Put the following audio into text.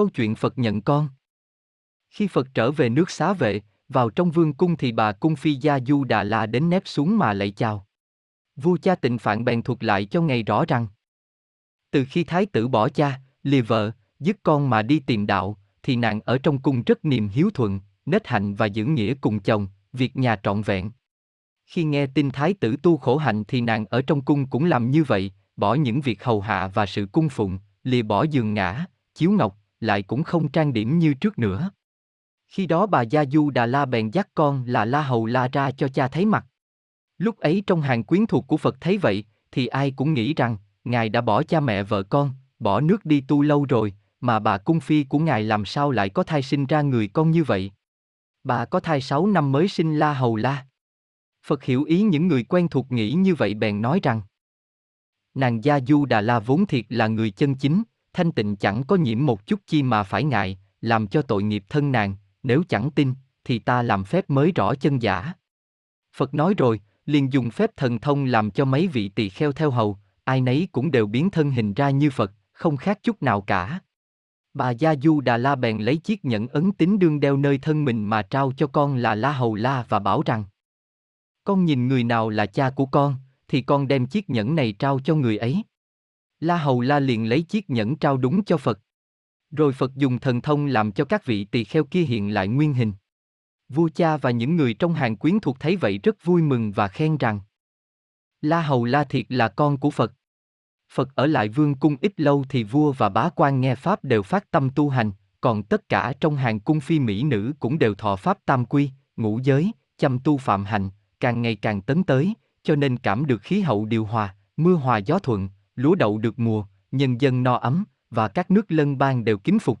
Câu chuyện Phật nhận con Khi Phật trở về nước xá vệ, vào trong vương cung thì bà cung phi gia Du Đà La đến nép xuống mà lạy chào. Vua cha tịnh phạn bèn thuật lại cho ngày rõ rằng Từ khi thái tử bỏ cha, lìa vợ, dứt con mà đi tìm đạo, thì nàng ở trong cung rất niềm hiếu thuận, nết hạnh và giữ nghĩa cùng chồng, việc nhà trọn vẹn. Khi nghe tin thái tử tu khổ hạnh thì nàng ở trong cung cũng làm như vậy, bỏ những việc hầu hạ và sự cung phụng, lìa bỏ giường ngã, chiếu ngọc, lại cũng không trang điểm như trước nữa. Khi đó bà Gia Du Đà La bèn dắt con là La Hầu La ra cho cha thấy mặt. Lúc ấy trong hàng quyến thuộc của Phật thấy vậy, thì ai cũng nghĩ rằng, Ngài đã bỏ cha mẹ vợ con, bỏ nước đi tu lâu rồi, mà bà cung phi của Ngài làm sao lại có thai sinh ra người con như vậy? Bà có thai 6 năm mới sinh La Hầu La. Phật hiểu ý những người quen thuộc nghĩ như vậy bèn nói rằng Nàng Gia Du Đà La vốn thiệt là người chân chính, thanh tịnh chẳng có nhiễm một chút chi mà phải ngại, làm cho tội nghiệp thân nàng, nếu chẳng tin, thì ta làm phép mới rõ chân giả. Phật nói rồi, liền dùng phép thần thông làm cho mấy vị tỳ kheo theo hầu, ai nấy cũng đều biến thân hình ra như Phật, không khác chút nào cả. Bà Gia Du Đà La bèn lấy chiếc nhẫn ấn tín đương đeo nơi thân mình mà trao cho con là La Hầu La và bảo rằng Con nhìn người nào là cha của con, thì con đem chiếc nhẫn này trao cho người ấy. La Hầu La liền lấy chiếc nhẫn trao đúng cho Phật. Rồi Phật dùng thần thông làm cho các vị tỳ kheo kia hiện lại nguyên hình. Vua cha và những người trong hàng quyến thuộc thấy vậy rất vui mừng và khen rằng La Hầu La thiệt là con của Phật. Phật ở lại vương cung ít lâu thì vua và bá quan nghe Pháp đều phát tâm tu hành, còn tất cả trong hàng cung phi mỹ nữ cũng đều thọ Pháp tam quy, ngũ giới, chăm tu phạm hành, càng ngày càng tấn tới, cho nên cảm được khí hậu điều hòa, mưa hòa gió thuận, lúa đậu được mùa, nhân dân no ấm, và các nước lân bang đều kính phục.